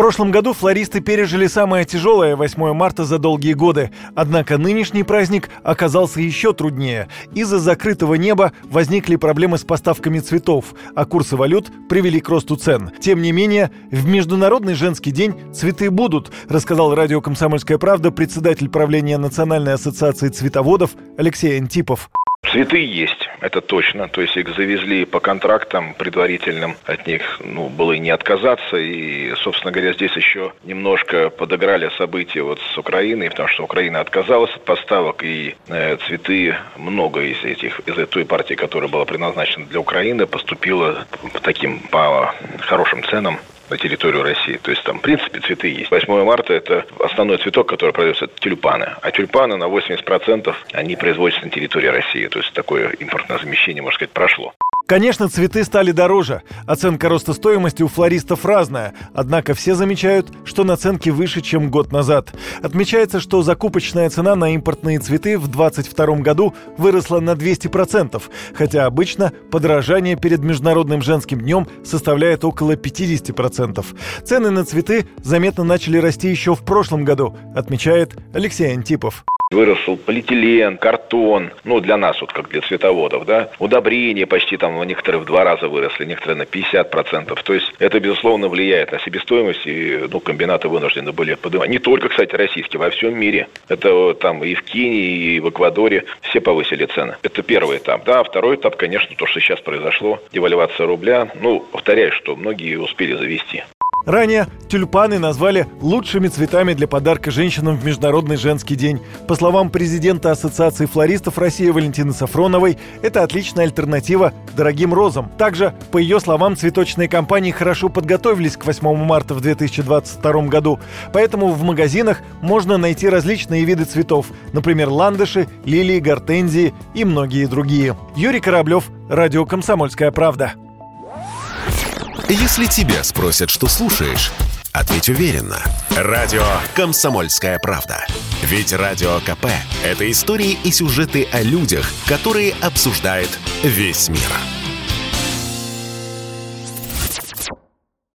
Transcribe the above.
Прошлом году флористы пережили самое тяжелое 8 марта за долгие годы. Однако нынешний праздник оказался еще труднее. Из-за закрытого неба возникли проблемы с поставками цветов, а курсы валют привели к росту цен. Тем не менее, в Международный женский день цветы будут, рассказал радио «Комсомольская правда» председатель правления Национальной ассоциации цветоводов Алексей Антипов. Цветы есть, это точно. То есть их завезли по контрактам предварительным, от них ну, было и не отказаться. И, собственно говоря, здесь еще немножко подыграли события вот с Украиной, потому что Украина отказалась от поставок, и э, цветы, много из этих, из той партии, которая была предназначена для Украины, поступило по таким, по хорошим ценам на территорию России. То есть там, в принципе, цветы есть. 8 марта – это основной цветок, который продается, это тюльпаны. А тюльпаны на 80% они производятся на территории России. То есть такое импортное замещение, можно сказать, прошло. Конечно, цветы стали дороже. Оценка роста стоимости у флористов разная. Однако все замечают, что наценки выше, чем год назад. Отмечается, что закупочная цена на импортные цветы в 2022 году выросла на 200%, хотя обычно подорожание перед Международным женским днем составляет около 50%. Цены на цветы заметно начали расти еще в прошлом году, отмечает Алексей Антипов. Выросл полиэтилен, картон, ну, для нас, вот как для цветоводов, да. Удобрения почти там, у некоторых в два раза выросли, некоторые на 50%. То есть это, безусловно, влияет на себестоимость, и, ну, комбинаты вынуждены были поднимать. Не только, кстати, российские, во всем мире. Это там и в Кении, и в Эквадоре все повысили цены. Это первый этап, да. Второй этап, конечно, то, что сейчас произошло, девальвация рубля. Ну, повторяю, что многие успели завести. Ранее тюльпаны назвали лучшими цветами для подарка женщинам в Международный женский день. По словам президента Ассоциации флористов России Валентины Сафроновой, это отличная альтернатива дорогим розам. Также, по ее словам, цветочные компании хорошо подготовились к 8 марта в 2022 году. Поэтому в магазинах можно найти различные виды цветов, например, ландыши, лилии, гортензии и многие другие. Юрий Кораблев, Радио «Комсомольская правда». Если тебя спросят, что слушаешь, ответь уверенно. Радио «Комсомольская правда». Ведь Радио КП – это истории и сюжеты о людях, которые обсуждает весь мир.